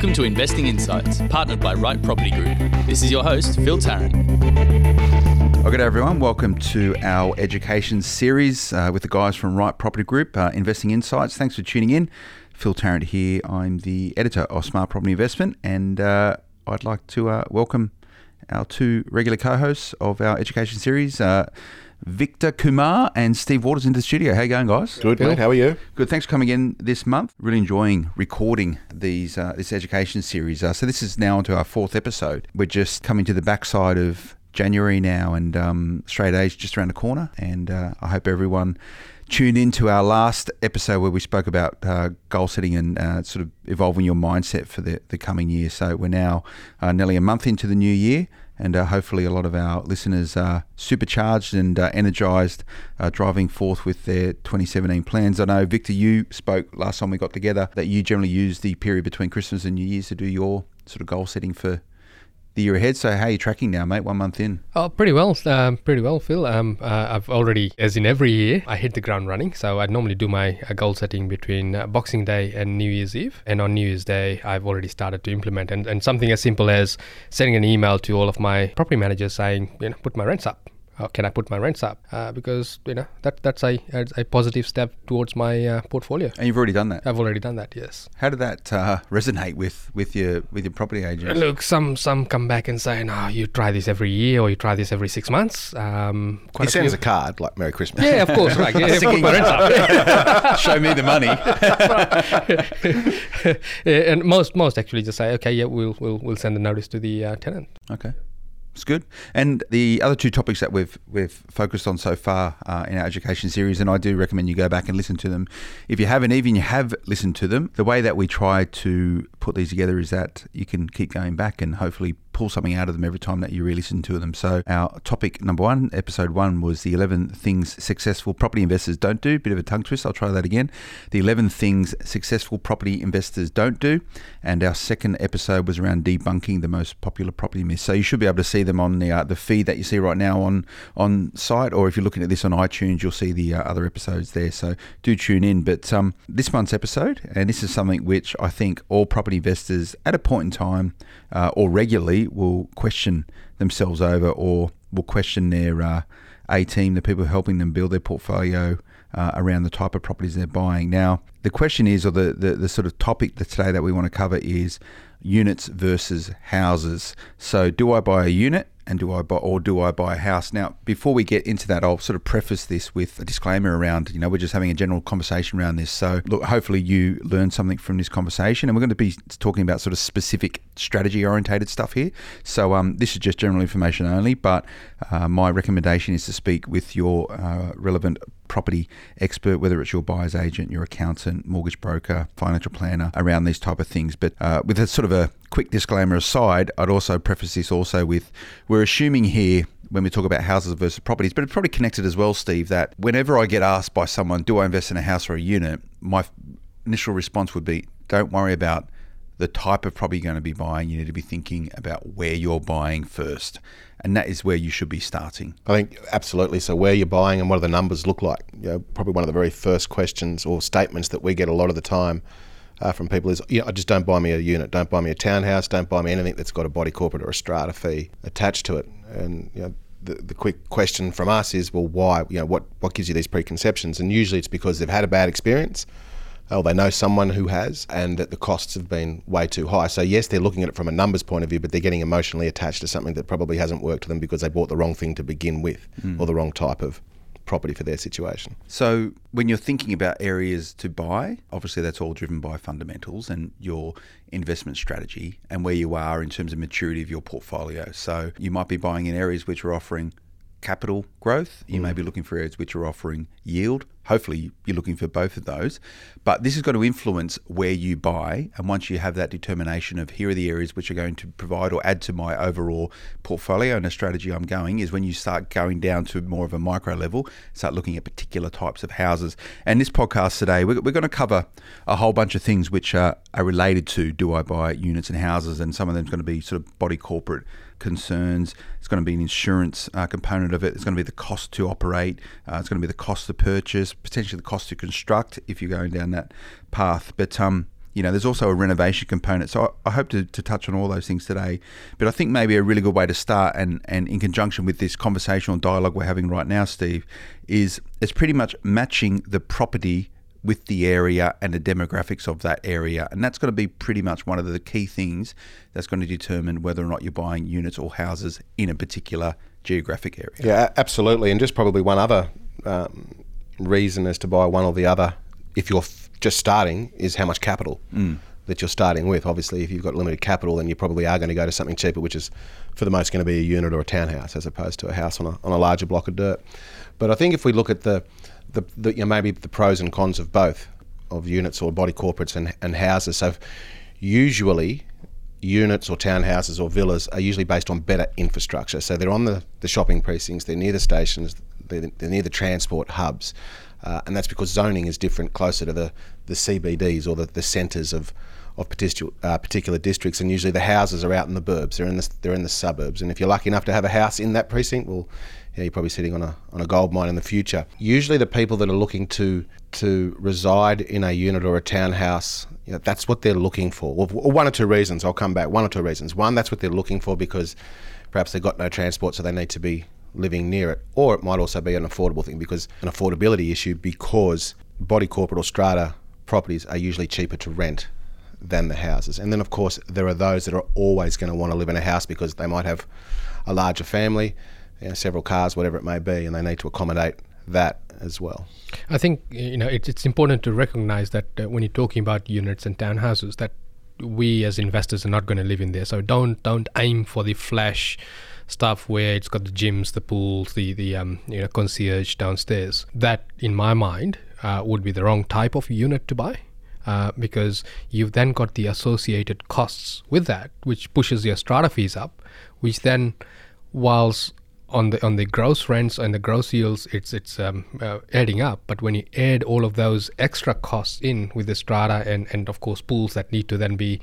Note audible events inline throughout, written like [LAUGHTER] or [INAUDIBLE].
Welcome to Investing Insights, partnered by Right Property Group. This is your host, Phil Tarrant. Well, good everyone. Welcome to our education series uh, with the guys from Right Property Group, uh, Investing Insights. Thanks for tuning in. Phil Tarrant here. I'm the editor of Smart Property Investment, and uh, I'd like to uh, welcome our two regular co-hosts of our education series. Victor Kumar and Steve Waters into the studio. How you going, guys? Good, mate. How are you? Good. Thanks for coming in this month. Really enjoying recording these uh, this education series. Uh, so this is now onto our fourth episode. We're just coming to the backside of January now, and um, Straya Day just around the corner. And uh, I hope everyone tuned into our last episode where we spoke about uh, goal setting and uh, sort of evolving your mindset for the, the coming year. So we're now uh, nearly a month into the new year and uh, hopefully a lot of our listeners are supercharged and uh, energized uh, driving forth with their 2017 plans. I know, Victor, you spoke last time we got together that you generally use the period between Christmas and New Year's to do your sort of goal setting for the year ahead. So how are you tracking now, mate? One month in. Oh, pretty well. Um, pretty well, Phil. Um, uh, I've already, as in every year, I hit the ground running. So I normally do my uh, goal setting between uh, Boxing Day and New Year's Eve. And on New Year's Day, I've already started to implement. And, and something as simple as sending an email to all of my property managers saying, you know, put my rents up uh, can I put my rents up? Uh, because you know that that's a a positive step towards my uh, portfolio. And you've already done that. I've already done that. Yes. How did that uh, resonate with, with your with your property agents? Look, some some come back and say, "No, you try this every year, or you try this every six months." Um, he a sends few. a card like "Merry Christmas." Yeah, of course. Right. [LAUGHS] Yeah, put my rents up. [LAUGHS] Show me the money. [LAUGHS] yeah, and most most actually just say, "Okay, yeah, we'll we'll we'll send a notice to the uh, tenant." Okay. It's good. And the other two topics that we've we've focused on so far uh, in our education series, and I do recommend you go back and listen to them. If you haven't, even you have listened to them, the way that we try to put these together is that you can keep going back and hopefully pull something out of them every time that you re-listen to them. So our topic number one, episode one, was the 11 things successful property investors don't do. Bit of a tongue twist. I'll try that again. The 11 things successful property investors don't do. And our second episode was around debunking the most popular property myths. So you should be able to see them on the uh, the feed that you see right now on on site, or if you're looking at this on iTunes, you'll see the uh, other episodes there. So do tune in. But um, this month's episode, and this is something which I think all property investors at a point in time uh, or regularly will question themselves over or will question their uh, A team, the people helping them build their portfolio uh, around the type of properties they're buying. Now, the question is, or the, the, the sort of topic that today that we want to cover is units versus houses. So, do I buy a unit and do I buy or do I buy a house? Now, before we get into that, I'll sort of preface this with a disclaimer around, you know, we're just having a general conversation around this. So, look, hopefully you learn something from this conversation, and we're going to be talking about sort of specific strategy orientated stuff here. So, um, this is just general information only, but uh, my recommendation is to speak with your uh, relevant property expert, whether it's your buyer's agent, your accountant, mortgage broker, financial planner, around these type of things. But uh, with a sort of a quick disclaimer aside, I'd also preface this also with we're assuming here when we talk about houses versus properties, but it's probably connected as well, Steve, that whenever I get asked by someone, do I invest in a house or a unit, my initial response would be, don't worry about the type of property you're going to be buying. You need to be thinking about where you're buying first. And that is where you should be starting. I think absolutely. So, where you're buying and what do the numbers look like? You know, probably one of the very first questions or statements that we get a lot of the time uh, from people is, you know, I just don't buy me a unit, don't buy me a townhouse, don't buy me anything that's got a body corporate or a strata fee attached to it. And you know, the, the quick question from us is, well, why? You know, what what gives you these preconceptions? And usually it's because they've had a bad experience or they know someone who has, and that the costs have been way too high. So, yes, they're looking at it from a numbers point of view, but they're getting emotionally attached to something that probably hasn't worked for them because they bought the wrong thing to begin with mm. or the wrong type of property for their situation. So, when you're thinking about areas to buy, obviously that's all driven by fundamentals and your investment strategy and where you are in terms of maturity of your portfolio. So, you might be buying in areas which are offering capital growth. You mm. may be looking for areas which are offering yield. Hopefully, you're looking for both of those. But this is going to influence where you buy. And once you have that determination of here are the areas which are going to provide or add to my overall portfolio and a strategy I'm going, is when you start going down to more of a micro level, start looking at particular types of houses. And this podcast today, we're, we're going to cover a whole bunch of things which are, are related to do I buy units and houses. And some of them is going to be sort of body corporate concerns. It's going to be an insurance uh, component of it. It's going to be the cost to operate. Uh, it's going to be the cost to purchase, potentially the cost to construct if you're going down that path. But um, You know, there's also a renovation component. So I, I hope to, to touch on all those things today. But I think maybe a really good way to start, and, and in conjunction with this conversational dialogue we're having right now, Steve, is it's pretty much matching the property with the area and the demographics of that area. And that's going to be pretty much one of the key things that's going to determine whether or not you're buying units or houses in a particular geographic area. Yeah, absolutely. And just probably one other um, reason as to buy one or the other, if you're f- just starting, is how much capital that you're starting with. Obviously, if you've got limited capital, then you probably are going to go to something cheaper, which is for the most going to be a unit or a townhouse as opposed to a house on a, on a larger block of dirt. But I think if we look at the, the, the you know, maybe the pros and cons of both, of units or body corporates and, and houses. So usually units or townhouses or villas are usually based on better infrastructure. So they're on the, the shopping precincts, they're near the stations, they're, they're near the transport hubs. Uh, and that's because zoning is different closer to the, the CBDs or the, the centres of, of particular, uh, particular districts. And usually the houses are out in the burbs, they're in the, they're in the suburbs. And if you're lucky enough to have a house in that precinct, well, yeah, you're probably sitting on a, on a gold mine in the future. Usually the people that are looking to, to reside in a unit or a townhouse you know, that's what they're looking for. Well, one or two reasons. I'll come back. One or two reasons. One, that's what they're looking for because perhaps they've got no transport, so they need to be living near it. Or it might also be an affordable thing because an affordability issue because body corporate or strata properties are usually cheaper to rent than the houses. And then, of course, there are those that are always going to want to live in a house because they might have a larger family, you know, several cars, whatever it may be, and they need to accommodate that as well. I think you know it, it's important to recognize that uh, when you're talking about units and townhouses, that we as investors are not going to live in there. So don't don't aim for the flash stuff where it's got the gyms, the pools, the the um, you know concierge downstairs. That, in my mind, uh, would be the wrong type of unit to buy. Uh, because you've then got the associated costs with that, which pushes your strata fees up, which then, whilst on the on the gross rents and the gross yields, it's it's um, uh, adding up. But when you add all of those extra costs in with the strata and and of course pools that need to then be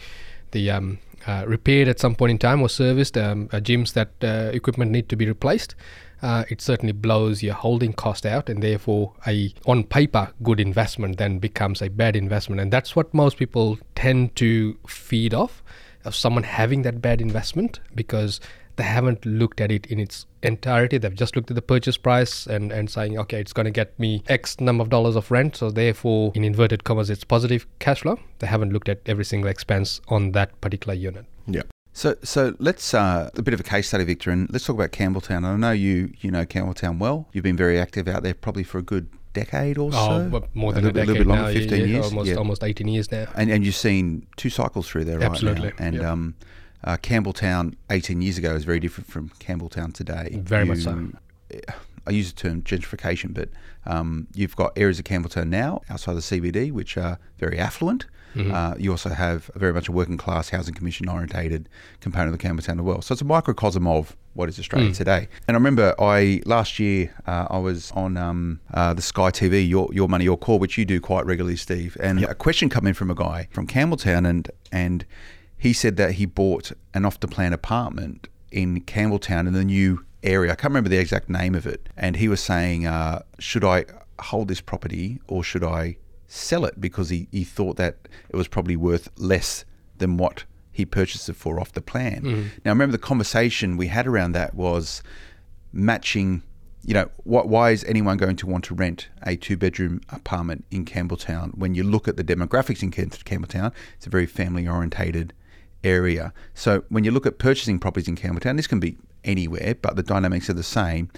the um, uh, repaired at some point in time or serviced, um, uh, gyms that uh, equipment need to be replaced. Uh, it certainly blows your holding cost out, and therefore a on paper good investment then becomes a bad investment, and that's what most people tend to feed off of someone having that bad investment because they haven't looked at it in its entirety. They've just looked at the purchase price and, and saying, okay, it's going to get me X number of dollars of rent. So therefore, in inverted commas, it's positive cash flow. They haven't looked at every single expense on that particular unit. Yeah. So, so let's uh, a bit of a case study, Victor, and let's talk about Campbelltown. I know you you know Campbelltown well. You've been very active out there, probably for a good decade or so. Oh, more than a a, little, bit- decade bit longer, now, fifteen yeah, years. almost yeah. almost 18 years now. And and you've seen two cycles through there, right? Absolutely, Now. And yep. um, uh, Campbelltown 18 years ago is very different from Campbelltown today. Very much so. I use the term gentrification, but um, you've got areas of Campbelltown now outside the CBD which are very affluent. Mm-hmm. Uh, you also have very much a working class housing commission orientated component of the Campbelltown as well. So it's a microcosm of what is Australia today. And I remember I last year uh, I was on um, uh, the Sky TV, your Your Money Your Call, which you do quite regularly, Steve. And a question come in from a guy from Campbelltown, and and he said that he bought an off the plan apartment in Campbelltown in the new area. I can't remember the exact name of it. And he was saying, uh, should I hold this property or should I sell it? Because he, he thought that it was probably worth less than what he purchased it for off the plan. Mm-hmm. Now, remember the conversation we had around that was matching. You know, what, why is anyone going to want to rent a two bedroom apartment in Campbelltown when you look at the demographics in Campbelltown? It's a very family orientated area. So when you look at purchasing properties in Campbelltown, this can be anywhere, but the dynamics are the same.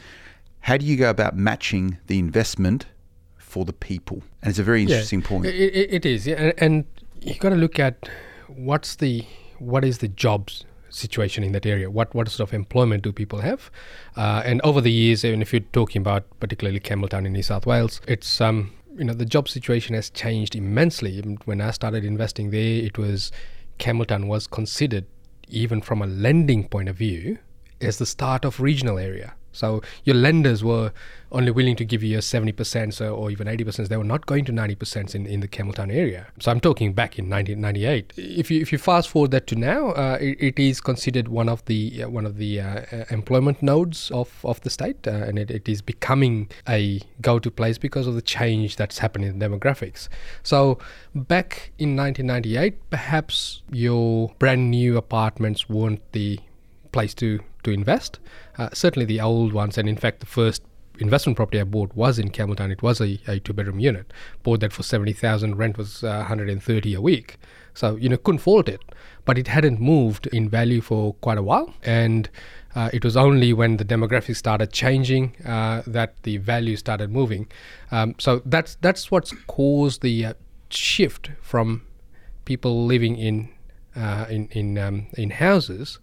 How do you go about matching the investment for the people? And it's a very interesting point. It, it, it is, yeah, and, you've got to look at what's the what is the jobs situation in that area. What what sort of employment do people have? Uh, and over the years, even if you're talking about particularly Campbelltown in New South Wales, it's um you know the job situation has changed immensely. When I started investing there, it was Campbelltown was considered even from a lending point of view as the start of regional area. So your lenders were only willing to give you a 70% so, or even 80%. They were not going to 90% in, in the Campbelltown area. So I'm talking back in 1998. If you if you fast forward that to now, uh, it, it is considered one of the uh, one of the uh, uh employment nodes of, of the state, uh, and it, it is becoming a go-to place because of the change that's happened in demographics. So back in 1998, perhaps your brand new apartments weren't the place to to invest. Uh, certainly the old ones, and in fact, the first investment property I bought was in Campbelltown. It was a, a two bedroom unit. Bought that for seventy thousand. Rent was uh, 130 a week. So you know couldn't fault it, but it hadn't moved in value for quite a while, and uh, it was only when the demographics started changing uh, that the value started moving. Um, so that's that's what's caused the uh, shift from people living in uh, in in um, in houses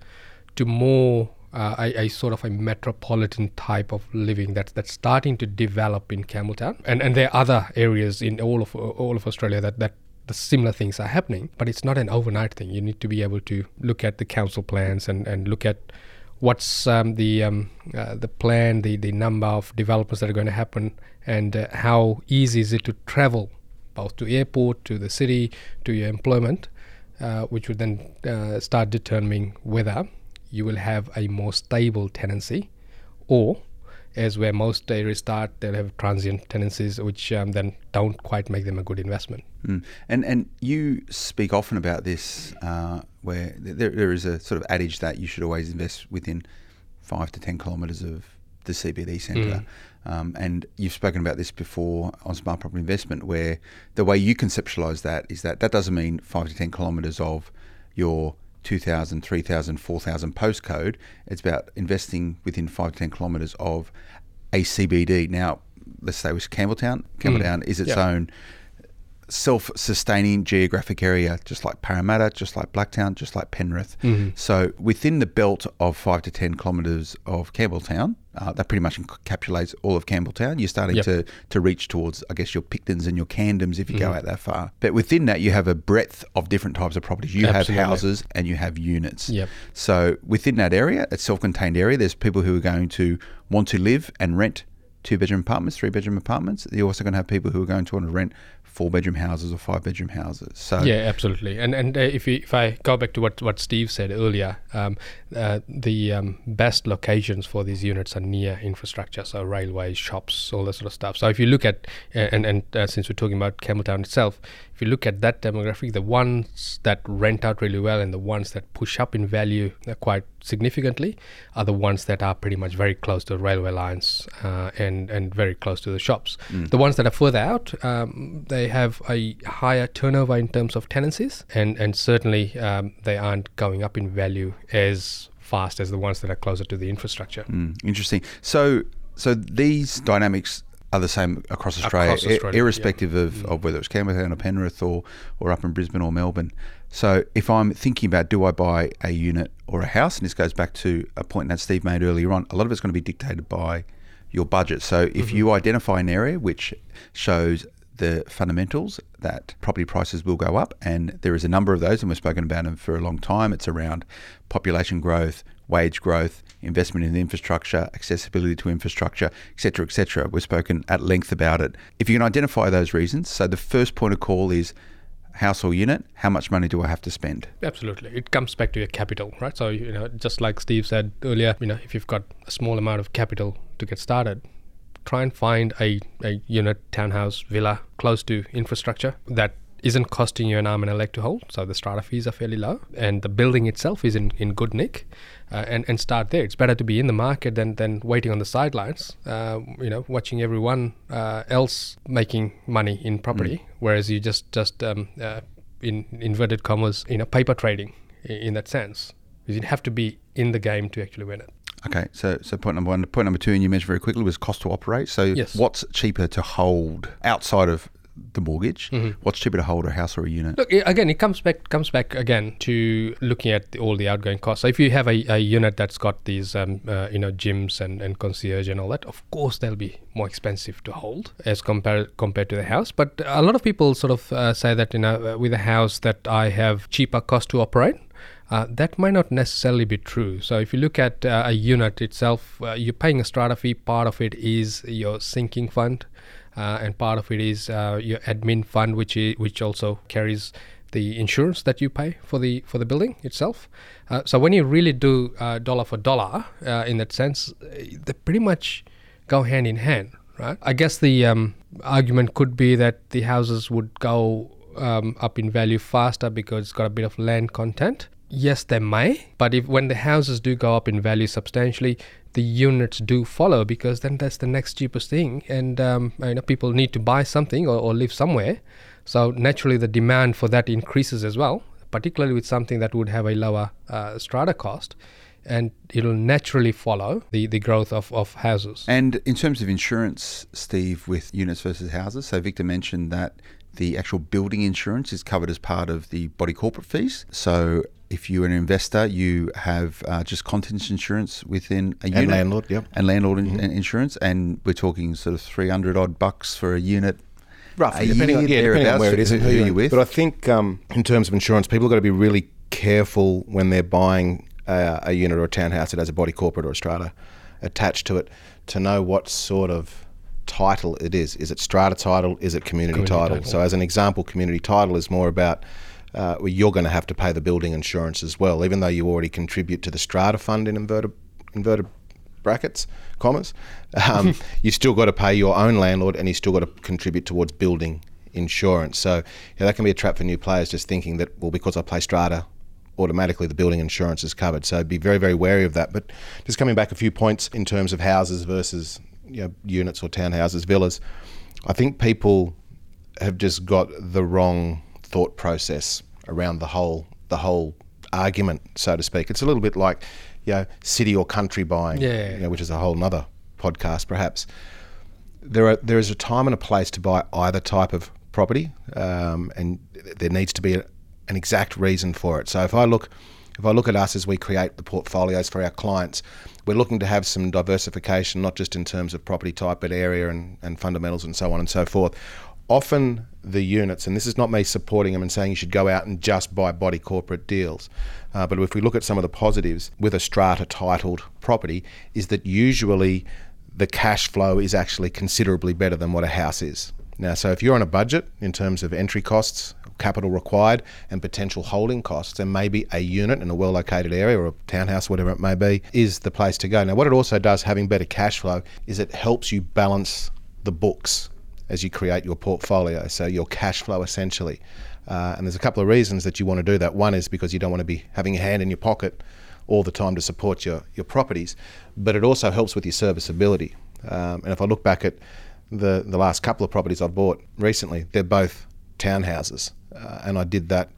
to more uh, a, a, sort of a metropolitan type of living that's that's starting to develop in Campbelltown, and and there are other areas in all of all of Australia that that the similar things are happening, but it's not an overnight thing. You need to be able to look at the council plans and, and look at what's um, the um, uh, the plan, the the number of developments that are going to happen, and uh, how easy is it to travel, both to airport, to the city, to your employment, uh, which would then uh, start determining whether you will have a more stable tenancy, or as where most areas start, they'll have transient tenancies, which um, then don't quite make them a good investment. Mm. And and you speak often about this, uh, where there, there is a sort of adage that you should always invest within five to ten kilometres of the CBD centre. Mm. Um, and you've spoken about this before on smart property investment, where the way you conceptualise that is that that doesn't mean five to ten kilometres of your 2,000, 3,000, 4,000 postcode. It's about investing within five to 10 kilometres of a CBD. Now, let's say with Campbelltown. Campbelltown mm. is its yep. own self sustaining geographic area, just like Parramatta, just like Blacktown, just like Penrith. Mm-hmm. So within the belt of five to 10 kilometres of Campbelltown, uh, that pretty much encapsulates all of Campbelltown. You're starting yep. to, to reach towards, I guess, your Pictons and your Camdens if you mm-hmm. go out that far. But within that, you have a breadth of different types of properties. You Absolutely. have houses and you have units. Yep. So within that area, a self contained area, there's people who are going to want to live and rent two bedroom apartments, three bedroom apartments. You're also going to have people who are going to want to rent four bedroom houses or five bedroom houses. So yeah, absolutely. And and uh, if you, if I go back to what what Steve said earlier, um, uh, the um, best locations for these units are near infrastructure, so railways, shops, all that sort of stuff. So if you look at uh, and and uh, since we're talking about Campbelltown itself, if you look at that demographic, the ones that rent out really well and the ones that push up in value are quite significantly are the ones that are pretty much very close to the railway lines uh, and and very close to the shops. Mm. The ones that are further out, um, they have a higher turnover in terms of tenancies, and and certainly um, they aren't going up in value as fast as the ones that are closer to the infrastructure. Mm, interesting. So so these dynamics are the same across Australia, across Australia irrespective yeah. of, mm. of whether it's Campbelltown or Penrith or, or up in Brisbane or Melbourne. So if I'm thinking about do I buy a unit or a house, and this goes back to a point that Steve made earlier on, a lot of it's going to be dictated by your budget. So if mm-hmm. you identify an area which shows the fundamentals that property prices will go up, and there is a number of those, and we've spoken about them for a long time. It's around population growth, wage growth, investment in the infrastructure, accessibility to infrastructure, etc., etc. We've spoken at length about it. If you can identify those reasons, so the first point of call is house or unit, how much money do I have to spend? Absolutely. It comes back to your capital, right? So, you know, just like Steve said earlier, you know, if you've got a small amount of capital to get started, try and find a, a unit, townhouse, villa close to infrastructure that isn't costing you an arm and a leg to hold. So the strata fees are fairly low, and the building itself is in, in good nick. Uh, and and start there. It's better to be in the market than, than waiting on the sidelines. Uh, you know, watching everyone uh, else making money in property, mm. whereas you just just um, uh, in inverted commas, you know, paper trading in, in that sense. Because you have to be in the game to actually win it. Okay, so so point number one. Point number two, and you mentioned very quickly was cost to operate. So yes. what's cheaper to hold outside of the mortgage? Mm-hmm. What's cheaper to hold a house or a unit? Look, again, it comes back comes back again to looking at the, all the outgoing costs. So if you have a, a unit that's got these um, uh, you know gyms and, and concierge and all that, of course they'll be more expensive to hold as compared compared to the house. But a lot of people sort of uh, say that you know uh, with a house that I have cheaper cost to operate Uh, that might not necessarily be true. So if you look at uh, a unit itself, uh, you're paying a strata fee. Part of it is your sinking fund, and part of it is uh, your admin fund, which is, which also carries the insurance that you pay for the for the building itself. Uh, so when you really do uh, dollar for dollar uh, in that sense, they pretty much go hand in hand, right? I guess the um, argument could be that the houses would go um, up in value faster because it's got a bit of land content. Yes, they may, but if when the houses do go up in value substantially, the units do follow because then that's the next cheapest thing, and um, you know people need to buy something or, or live somewhere. So naturally, the demand for that increases as well, particularly with something that would have a lower uh, strata cost. And it'll naturally follow the, the growth of, of houses. And in terms of insurance, Steve, with units versus houses, so Victor mentioned that the actual building insurance is covered as part of the body corporate fees. So if you're an investor, you have uh, just contents insurance within a unit. And landlord, yep. And landlord in- insurance. And we're talking sort of 300 odd bucks for a unit roughly, a depending on, yeah, depending on where it is and who you're with. But I think um, in terms of insurance, people have got to be really careful when they're buying uh, a unit or a townhouse that has a body corporate or a strata attached to it to know what sort of title it is. Is it strata title? Is it community, Community title? title. So, as an example, community title is more about uh, well, you're going to have to pay the building insurance as well, even though you already contribute to the strata fund in inverted inverted brackets, commas. Um, [LAUGHS] you still got to pay your own landlord, and you still got to contribute towards building insurance. So yeah, that can be a trap for new players, just thinking that well, because I play strata, automatically the building insurance is covered. So be very very wary of that. But just coming back a few points in terms of houses versus you know, units or townhouses, villas. I think people have just got the wrong thought process around the whole the whole argument, so to speak. It's a little bit like, you know, city or country buying, Yeah. you know, which is a whole other podcast, perhaps. There are there is a time and a place to buy either type of property, um, and there needs to be a, an exact reason for it. So if I look if I look at us as we create the portfolios for our clients, we're looking to have some diversification, not just in terms of property type, but area and, and fundamentals and so on and so forth. Often the units, and this is not me supporting them and saying you should go out and just buy body corporate deals, uh, but if we look at some of the positives with a strata titled property, is that usually the cash flow is actually considerably better than what a house is. Now, so if you're on a budget in terms of entry costs, capital required, and potential holding costs, then maybe a unit in a well located area or a townhouse, whatever it may be, is the place to go. Now, what it also does, having better cash flow, is it helps you balance the books as you create your portfolio, so your cash flow essentially. Uh, and there's a couple of reasons that you want to do that. One is because you don't want to be having a hand in your pocket all the time to support your, your properties, but it also helps with your serviceability. Um, and if I look back at the, the last couple of properties I've bought recently, they're both townhouses. Uh, and I did that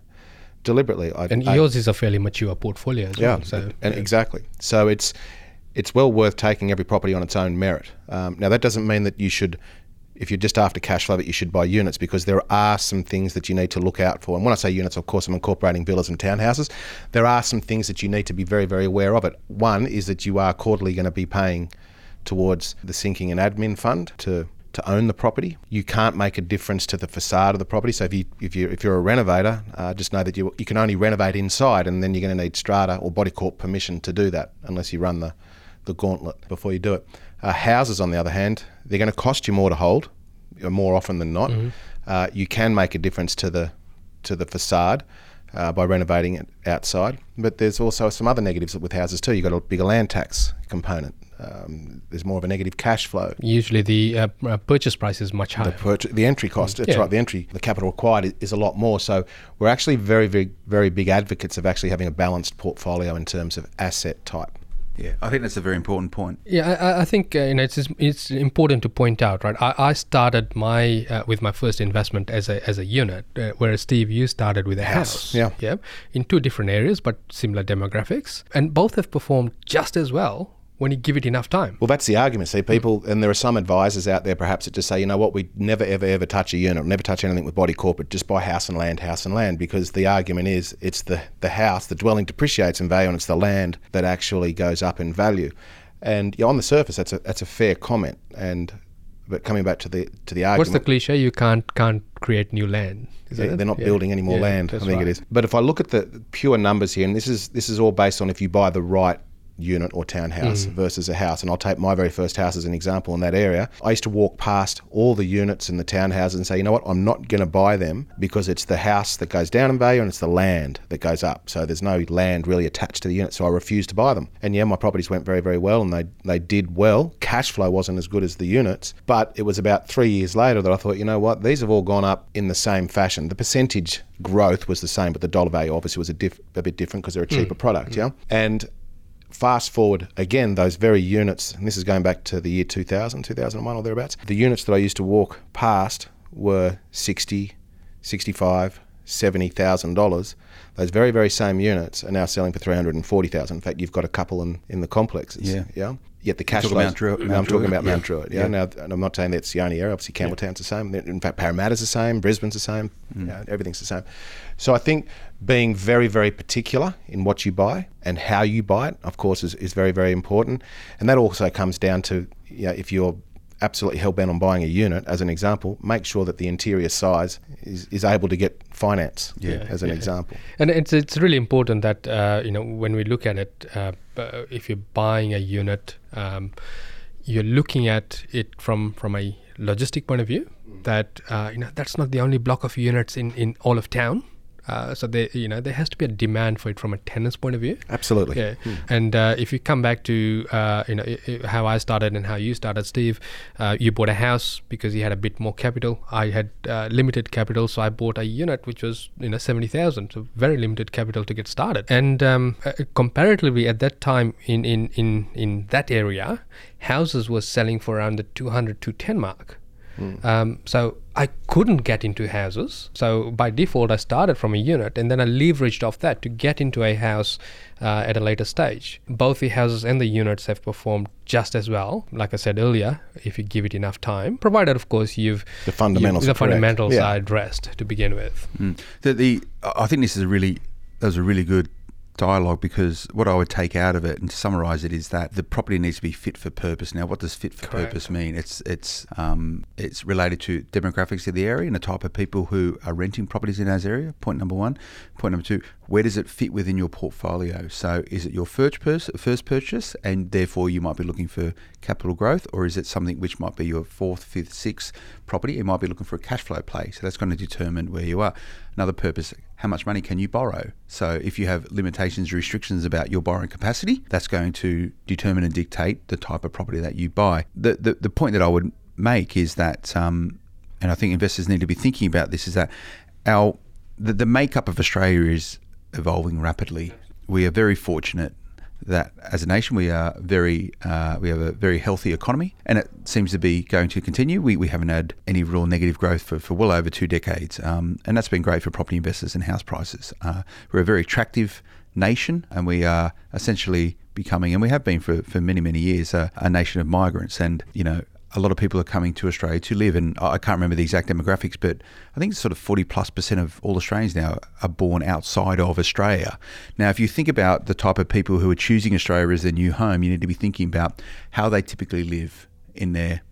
deliberately. I, And I- yours is a fairly mature portfolio as yeah, well. So and exactly. So it's it's well worth taking every property on its own merit. Um, now that doesn't mean that you should, if you're just after cash flow, that you should buy units because there are some things that you need to look out for. And when I say units, of course, I'm incorporating villas and townhouses. There are some things that you need to be very very aware of. It one is that you are quarterly going to be paying towards the sinking and admin fund to to own the property. You can't make a difference to the facade of the property. So if you if you if you're a renovator, uh, just know that you you can only renovate inside, and then you're going to need strata or body corp permission to do that, unless you run the the gauntlet before you do it. Uh, houses, on the other hand, they're going to cost you more to hold, more often than not. Uh, you can make a difference to the to the facade. Uh, by renovating it outside, but there's also some other negatives with houses too. You've got a bigger land tax component. Um, there's more of a negative cash flow. usually the uh, uh, purchase price is much higher. The, the entry cost, that's Yeah. right, the entry, the capital required is a lot more. So we're actually very, very, very big advocates of actually having a balanced portfolio in terms of asset type. Yeah, I think that's a very important point. Yeah, I- I, think uh, you know it's it's important to point out, right? I, I started my uh, with my first investment as a as a unit, uh, whereas Steve, you started with a House, house. yeah. yeah, in two different areas but similar demographics, and both have performed just as well when you give it enough time. Well, that's the argument. See, people, and there are some advisors out there perhaps that just say, you know what, we never, ever, ever touch a unit, never touch anything with body corporate, just buy house and land, house and land, because the argument is it's the, the house, the dwelling depreciates in value, and it's the land that actually goes up in value. And yeah, on the surface, that's a, that's a fair comment. And but coming back to the to the argument, What's the cliche? You can't can't create new land. It? they're not Yeah. building any more Yeah, land. I think right. it is. But if I look at the pure numbers here, and this is this is all based on if you buy the right unit or townhouse Mm. versus a house. And I'll take my very first house as an example in that area. I used to walk past all the units in the townhouses and say, you know what, I'm not going to buy them because it's the house that goes down in value and it's the land that goes up. So there's no land really attached to the unit. So I refused to buy them. And yeah, my properties went very, very well and they, they did well. Cash flow wasn't as good as the units, but it was about three years later that I thought, you know what, these have all gone up in the same fashion. The percentage growth was the same, but the dollar value obviously was a, diff- a bit different because they're a cheaper product. Yeah. And fast forward again, those very units, and this is going back to the year 2000, 2001 or thereabouts, the units that I used to walk past were 60, 65, $70,000. Those very, very same units are now selling for 340000 In fact, you've got a couple in, in the complexes. Yeah. Yeah. Yet the cash flow. I'm talking about yeah. Mount Druitt. Yeah. Yeah. Now, and I'm not saying that's the only area. Obviously, Campbelltown's the same. In fact, Parramatta's the same. Brisbane's the same. Mm. Yeah, everything's the same. So I think being very, very particular in what you buy and how you buy it, of course, is, is very, very important. And that also comes down to you know, if you're absolutely hell bent on buying a unit, as an example, make sure that the interior size is, is able to get finance. Yeah. as an Yeah. example. And it's it's really important that uh, you know when we look at it, uh, if you're buying a unit, um, you're looking at it from from a logistic point of view. That uh, you know that's not the only block of units in in all of town. Uh, so there you know there has to be a demand for it from a tenant's point of view. Absolutely. Yeah, and uh, if you come back to uh, you know how I started and how you started, Steve, uh, you bought a house because you had a bit more capital. I had uh, limited capital, so I bought a unit which was you know seventy thousand, so very limited capital to get started. And um, uh, comparatively, at that time in in in in that area, houses were selling for around the 200 to 10 mark. Um, so I couldn't get into houses. So by default, I started from a unit and then I leveraged off that to get into a house uh, at a later stage. Both the houses and the units have performed just as well. Like I said earlier, if you give it enough time, provided, of course, you've The fundamentals you- are the correct. fundamentals Yeah. are addressed to begin with. Mm. The, the I think this is a really that was a really good dialogue because what I would take out of it and to summarise it is that the property needs to be fit for purpose. Now, what does fit for Correct. purpose mean? It's it's um, it's related to demographics of the area and the type of people who are renting properties in those area. Point number one. Point number two. Where does it fit within your portfolio? So, is it your first purchase, first purchase, and therefore you might be looking for capital growth, or is it something which might be your fourth, fifth, sixth property? You might be looking for a cash flow play. So that's going to determine where you are. Another purpose: how much money can you borrow? So, if you have limitations, restrictions about your borrowing capacity, that's going to determine and dictate the type of property that you buy. The the, the point that I would make is that, um, and I think investors need to be thinking about this, is that our the, the makeup of Australia is evolving rapidly. We are very fortunate that as a nation we are very uh, we have a very healthy economy and it seems to be going to continue. We, we haven't had any real negative growth for, for well over two decades, um, and that's been great for property investors and house prices. Uh, we're a very attractive nation, and we are essentially becoming, and we have been for, for many many years, uh, a nation of migrants. And you know, a lot of people are coming to Australia to live, and I can't remember the exact demographics, but I think it's sort of 40 plus percent of all Australians now are born outside of Australia. Now, if you think about the type of people who are choosing Australia as their new home, you need to be thinking about how they typically live in their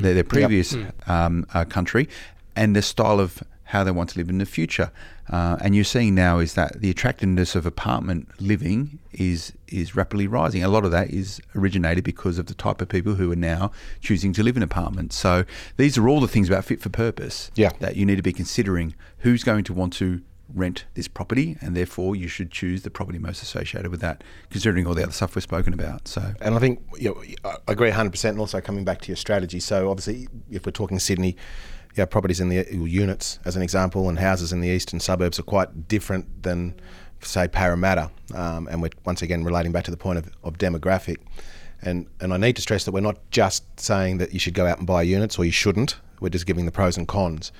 their, their previous um, uh, country and the style of how they want to live in the future. Uh, and you're seeing now is that the attractiveness of apartment living is is rapidly rising. A lot of that is originated because of the type of people who are now choosing to live in apartments. So these are all the things about fit for purpose Yeah. that you need to be considering who's going to want to rent this property and therefore you should choose the property most associated with that considering all the other stuff we've spoken about so And I think you know, I agree 100%. And also coming back to your strategy. So obviously, if we're talking Sydney, yeah, properties in the units, as an example, and houses in the eastern suburbs are quite different than, say, Parramatta. Um, and we're once again relating back to the point of, of demographic. And and I need to stress that we're not just saying that you should go out and buy units or you shouldn't. We're just giving the pros and cons.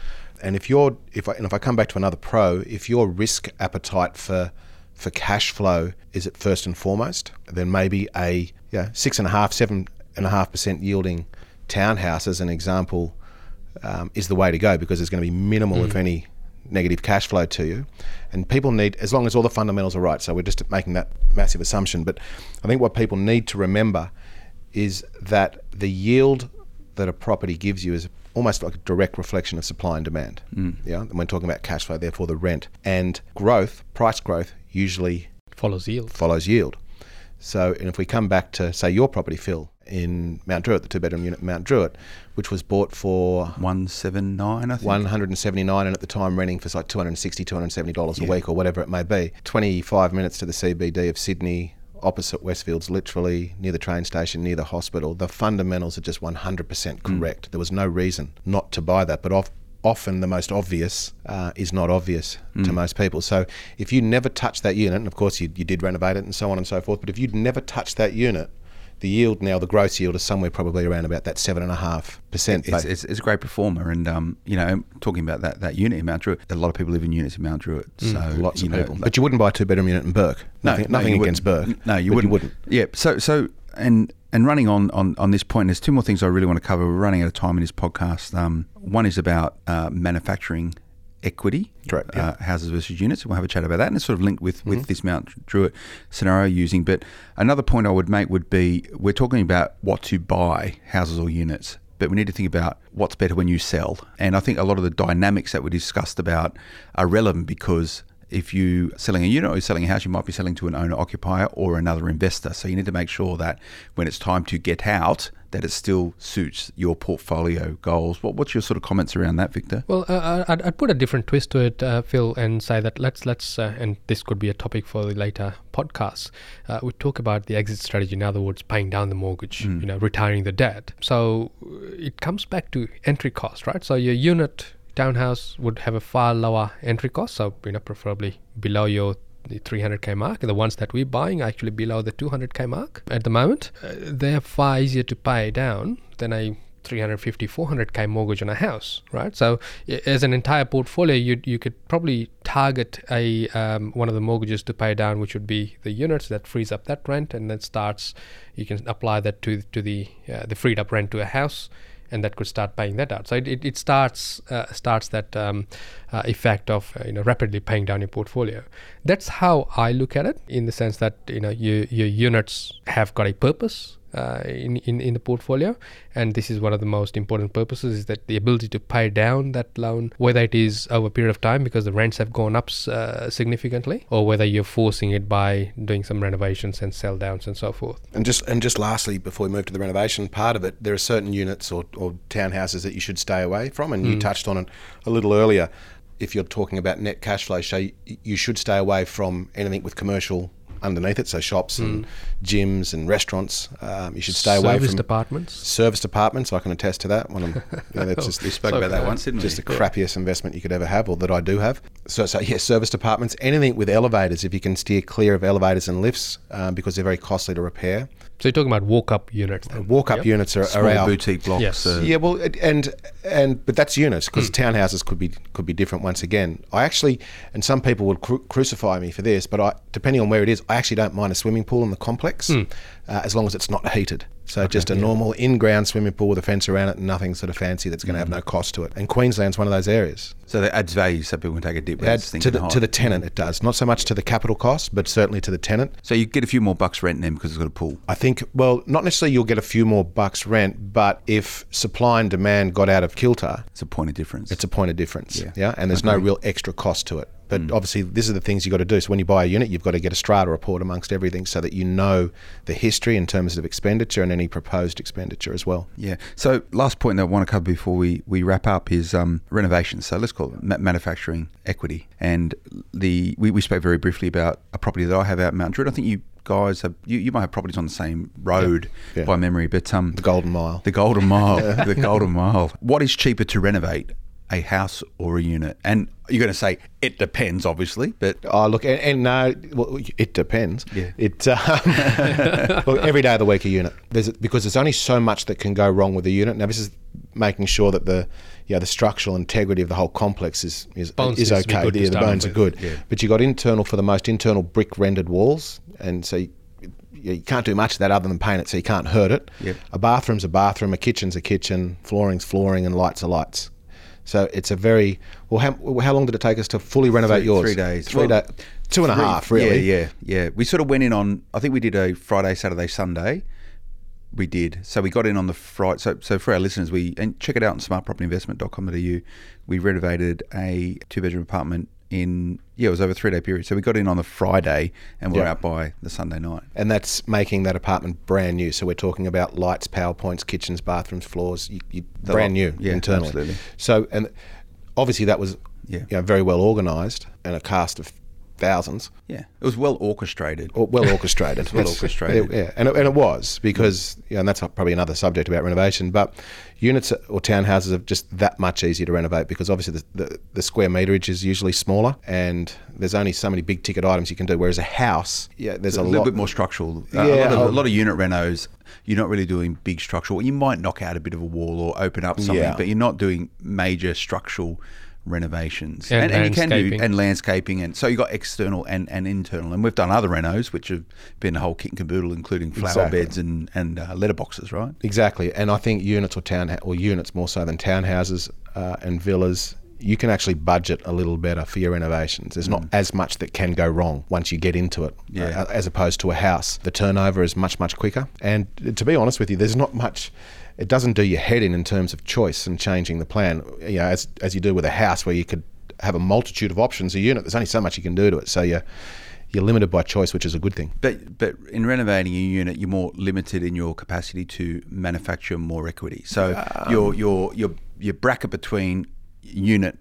And if you're if I, and if I come back to another pro, if your risk appetite for for cash flow is at first and foremost, then maybe a yeah, six and a half, seven and a half percent yielding townhouse, as an example, um, is the way to go because there's going to be minimal, if any, negative cash flow to you. And people need, as long as all the fundamentals are right. So we're just making that massive assumption. But I think what people need to remember is that the yield that a property gives you is almost like a direct reflection of supply and demand. Mm. Yeah, and we're talking about cash flow, therefore the rent and growth, price growth usually follows yield. Follows yield. So, and if we come back to say your property, Phil, in Mount Druitt, the two bedroom unit in Mount Druitt, which was bought for one seven nine, I think one hundred and seventy nine, and at the time renting for like 260 270 dollars yeah. a week or whatever it may be. Twenty five minutes to the CBD of Sydney, opposite Westfields, literally near the train station, near the hospital. The fundamentals are just 100% mm. correct. Mm. There was no reason not to buy that, but off, often the most obvious uh, is not obvious mm. to most people. So if you never touch that unit, and of course you, you did renovate it and so on and so forth, but if you'd never touched that unit, the yield now, the gross yield is somewhere probably around about that seven and a half percent. It's, it's, it's, a great performer, and um, you know, talking about that that unit in Mount Druitt, a lot of people live in units in Mount Druitt, mm. so mm, lots of know, people. but you wouldn't buy a two bedroom unit in Bourke. No, nothing, no, nothing against Bourke. No, you wouldn't. you wouldn't. Yeah. So so and and running on, on, on this point, there's two more things I really want to cover. We're running out of time in this podcast. Um, one is about uh, manufacturing equity, Correct, yeah. uh, houses versus units. We'll have a chat about that, and it's sort of linked with, mm-hmm. with this Mount Druitt scenario using. But another point I would make would be we're talking about what to buy, houses or units, but we need to think about what's better when you sell. And I think a lot of the dynamics that we discussed about are relevant because if you are selling a unit or you're selling a house, you might be selling to an owner occupier or another investor. So you need to make sure that when it's time to get out, that it still suits your portfolio goals. What, what's your sort of comments around that, Victor? Well, uh, I'd, I'd, put a different twist to it, uh, Phil, and say that let's let's uh, and this could be a topic for the later podcast. Uh, we talk about the exit strategy. In other words, paying down the mortgage, mm. you know, retiring the debt. So it comes back to entry cost, right? So your unit townhouse would have a far lower entry cost, so you know preferably below your the 300k mark. The ones that we're buying are actually below the 200k mark at the moment. Uh, they're far easier to pay down than a 350 400k mortgage on a house right so as an entire portfolio you you could probably target a um, one of the mortgages to pay down which would be the units that frees up that rent and then starts you can apply that to to the uh, the freed up rent to a house and that could start paying that out. So it, it, it starts uh, starts that um, uh, effect of uh, you know rapidly paying down your portfolio. That's how I look at it, in the sense that you know your your units have got a purpose uh, in, in, in the portfolio. And this is one of the most important purposes is that the ability to pay down that loan, whether it is over a period of time because the rents have gone up uh, significantly, or whether you're forcing it by doing some renovations and sell downs and so forth. And just and just lastly, before we move to the renovation part of it, there are certain units or, or townhouses that you should stay away from, and mm. you touched on it a little earlier. If you're talking about net cash flow, so you should stay away from anything with commercial underneath it, so shops and mm. gyms and restaurants. Um, you should stay service away from serviced apartments. Serviced apartments, I can attest to that. When I'm, you know, [LAUGHS] that's just, we spoke about that once, didn't just we? the yeah. crappiest investment you could ever have, or that I do have. So, so yeah, serviced apartments. Anything with elevators, if you can steer clear of elevators and lifts, um, because they're very costly to repair. So you're talking about walk-up units. Then? Walk-up yep. units are, Small are our boutique blocks. Yes. Uh, yeah, well, and and but that's units because mm. townhouses could be could be different. Once again, I actually, and some people would cru- crucify me for this, but I, depending on where it is, I actually don't mind a swimming pool in the complex, mm. Uh, as long as it's not heated. So okay, just a yeah. normal in-ground swimming pool with a fence around it, and nothing sort of fancy that's going to mm. have no cost to it. And Queensland's one of those areas. So that adds value, so people can take a dip. Adds to the, to the tenant, it does. Not so much to the capital cost, but certainly to the tenant. So you get a few more bucks rent then because it's got a pool. I think, well, not necessarily you'll get a few more bucks rent, but if supply and demand got out of kilter, it's a point of difference. It's a point of difference. Yeah, yeah? and there's okay. no real extra cost to it. But mm. obviously, these are the things you've got to do. So when you buy a unit, you've got to get a strata report amongst everything so that you know the history in terms of expenditure and any proposed expenditure as well. Yeah. So last point that I want to cover before we, we wrap up is um, renovation. So let's call it manufacturing equity. And the we, we spoke very briefly about a property that I have out in Mount Druitt. I think you guys have you, you might have properties on the same road yeah. Yeah. by memory, but um, the Golden Mile, the Golden Mile, [LAUGHS] the Golden Mile. What is cheaper to renovate? A house or a unit? And you're going to say it depends, obviously, but oh, look, and, and no, well, it depends. Yeah, it um, [LAUGHS] look, every day of the week a unit. There's because there's only so much that can go wrong with a unit. Now, this is making sure that the yeah the structural integrity of the whole complex is is, is okay. The, the bones are good, yeah. but you got internal for the most internal brick rendered walls, and so. You, you can't do much of that other than paint it, so you can't hurt it. Yep. A bathroom's a bathroom, a kitchen's a kitchen, flooring's flooring, and lights are lights. So it's a very well. How, how long did it take us to fully renovate three, yours? Three days. Three well, days. Two and three, a half, really. Yeah, yeah, yeah. We sort of went in on. I think we did a Friday, Saturday, Sunday. we did. So we got in on the Friday. So, so for our listeners, we and check it out on smartpropertyinvestment.com.au. We renovated a two bedroom apartment in yeah, it was over a three day period. So we got in on the Friday and we we're Yeah. out by the Sunday night. and that's making that apartment brand new. So we're talking about lights, power points, kitchens, bathrooms, floors, you, you, brand new Yeah, internally. absolutely. So and obviously that was Yeah. you know, very well organised and a cast of thousands, Yeah, it was well orchestrated. or well orchestrated. [LAUGHS] well That's- orchestrated. Yeah, and it, and it was because yeah, and that's probably another subject about renovation. But units or townhouses are just that much easier to renovate because obviously the, the, the square meterage is usually smaller, and there's only so many big ticket items you can do. Whereas a house, yeah, there's a a, little lot bit more structural. Uh, a, Yeah, lot of, a lot of unit renos, you're not really doing big structural. You might knock out a bit of a wall or open up something, Yeah. but you're not doing major structural renovations. And you can do landscaping. and landscaping, and so you've got external and, and internal. And we've done other renos, which have been a whole kit and caboodle, including flower Exactly. beds and and uh, letterboxes, right? Exactly, and I think units or town or units more so than townhouses uh, and villas, you can actually budget a little better for your renovations. There's not as much that can go wrong once you get into it, Yeah. uh, as opposed to a house. The turnover is much much quicker, and to be honest with you, there's not much. It doesn't do your head in in terms of choice and changing the plan. You know, as as you do with a house where you could have a multitude of options. A unit, there's only so much you can do to it, so you're you're limited by choice, which is a good thing. But but in renovating a unit, you're more limited in your capacity to manufacture more equity. So your your your your bracket between unit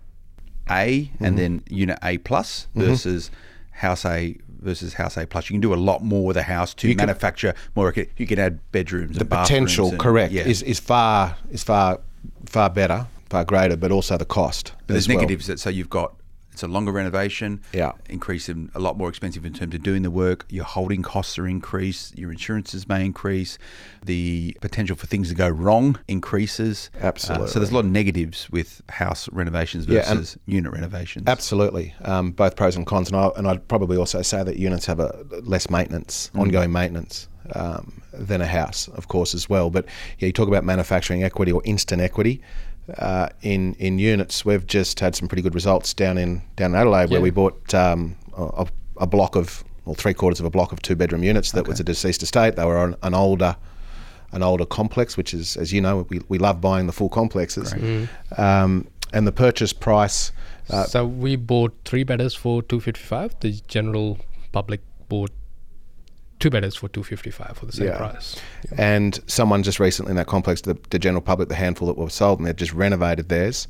A and mm-hmm. then unit A plus mm-hmm. versus house A versus house A plus. You can do a lot more with a house to You can- manufacture more. You can add bedrooms. the potential and- correct Yeah. is, is far is far far better far greater but also the cost There's as well. negatives that so you've got it's a longer renovation, Yeah. increase in a lot more expensive in terms of doing the work. Your holding costs are increased. Your insurances may increase. The potential for things to go wrong increases. Uh, Absolutely. so there's a lot of negatives with house renovations Yeah, versus unit renovations. absolutely um, both pros and cons and, I, and I'd probably also say that units have a less maintenance Mm. ongoing maintenance um, than a house of course as well but yeah you talk about manufacturing equity or instant equity uh, in in units we've just had some pretty good results down in down in Adelaide where we bought um, a, a block of or three quarters of a block of two bedroom units that was a deceased estate. They were on an older an older complex, which is, as you know, we, we love buying the full complexes. Um, and the purchase price, uh, so we bought three bedders for 255. The general public bought two bedders for 255 for the same Yeah. price. and someone just recently in that complex, the, the general public, the handful that were sold, and they've just renovated theirs.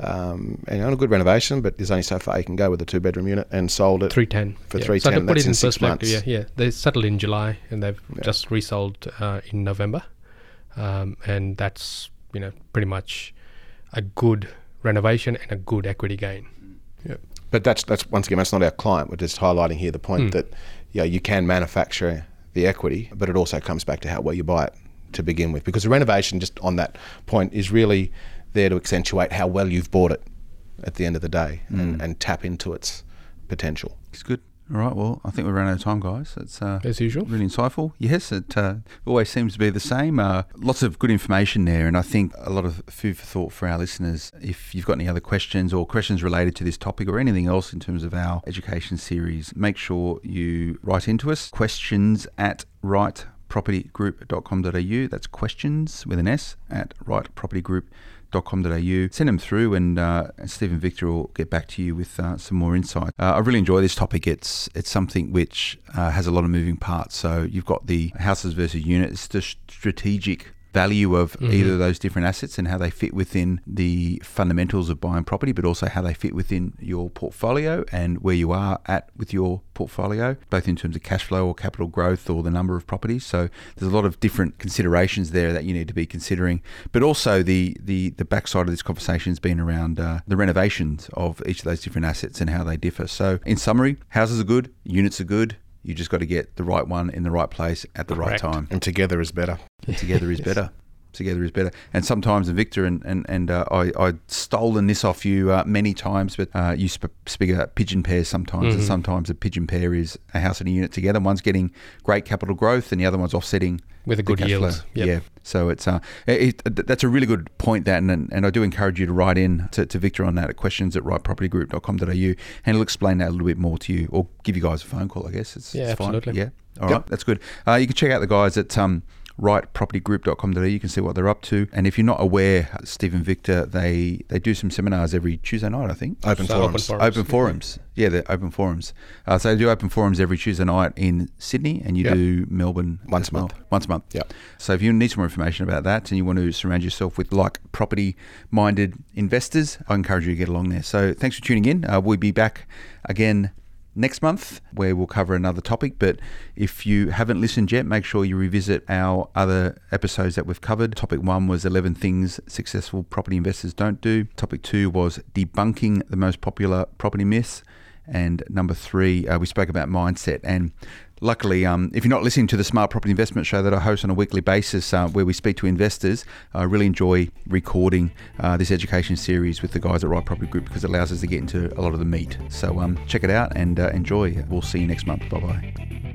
Um, and on a good renovation, but there's only so far you can go with a two bedroom unit, and sold it 310 for yeah. 310. So to put that's it in in perspective, months. yeah, yeah, they settled in July and they've just resold uh, in November, um, and that's you know pretty much a good renovation and a good equity gain. Yeah. But that's that's once again that's not our client. We're just highlighting here the point Hmm. that yeah you can manufacture the equity, but it also comes back to how well you buy it to begin with. Because the renovation, just on that point, is really there to accentuate how well you've bought it at the end of the day Hmm. and, and tap into its potential. It's good. All right. Well, I think we've run out of time, guys. It's uh, As usual. really insightful. Yes, it uh, always seems to be the same. Uh, lots of good information there, and I think a lot of food for thought for our listeners. If you've got any other questions or questions related to this topic or anything else in terms of our education series, make sure you write into us. Questions at rightpropertygroup.com.au. That's questions with an S at rightpropertygroup.com.au. Send them through, and uh, Stephen Victor will get back to you with uh, some more insight. Uh, I really enjoy this topic. It's it's something which uh, has a lot of moving parts. So you've got the houses versus units, the strategic value of either of those different assets and how they fit within the fundamentals of buying property, but also how they fit within your portfolio and where you are at with your portfolio, both in terms of cash flow or capital growth or the number of properties. So there's a lot of different considerations there that you need to be considering. But also the the the backside of this conversation has been around uh, the renovations of each of those different assets and how they differ. So in summary, houses are good, units are good. You just got to get the right one in the right place at the Correct. right time And together is better. and together is [LAUGHS] better. Together is better. And sometimes, and Victor and and, and uh, I I'd stolen this off you uh, many times, but uh, you sp- speak about pigeon pairs sometimes, and sometimes a pigeon pair is a house and a unit together. One's getting great capital growth, and the other one's offsetting With a good yield. Yep. Yeah. So it's uh, it, it, that's a really good point. That and, and I do encourage you to write in to, to Victor on that at questions at rightpropertygroup.com.au, and he'll explain that a little bit more to you, or give you guys a phone call. I guess it's Yeah, it's fine. absolutely. Yeah. All Yep. right, that's good. Uh, you can check out the guys at um, rightpropertygroup.com.au. You can see what they're up to. And if you're not aware, Stephen Victor, they, they do some seminars every Tuesday night, I think. Open So forums. open Open forums. Yeah, they're open forums. Uh, so they do open forums every Tuesday night in Sydney, and you Yep. do Melbourne Once as a well. month. Once a month. Yep. So if you need some more information about that and you want to surround yourself with like property minded investors, I encourage you to get along there. So thanks for tuning in. Uh, we'll be back again next month where we'll cover another topic. But if you haven't listened yet, make sure you revisit our other episodes that we've covered. Topic one was 11 things successful property investors don't do. Topic two was debunking the most popular property myths. And number three, uh, we spoke about mindset. And luckily, um, if you're not listening to the Smart Property Investment Show that I host on a weekly basis, uh, where we speak to investors, I really enjoy recording uh, this education series with the guys at Right Property Group because it allows us to get into a lot of the meat. So um, check it out and uh, enjoy. We'll see you next month. Bye bye.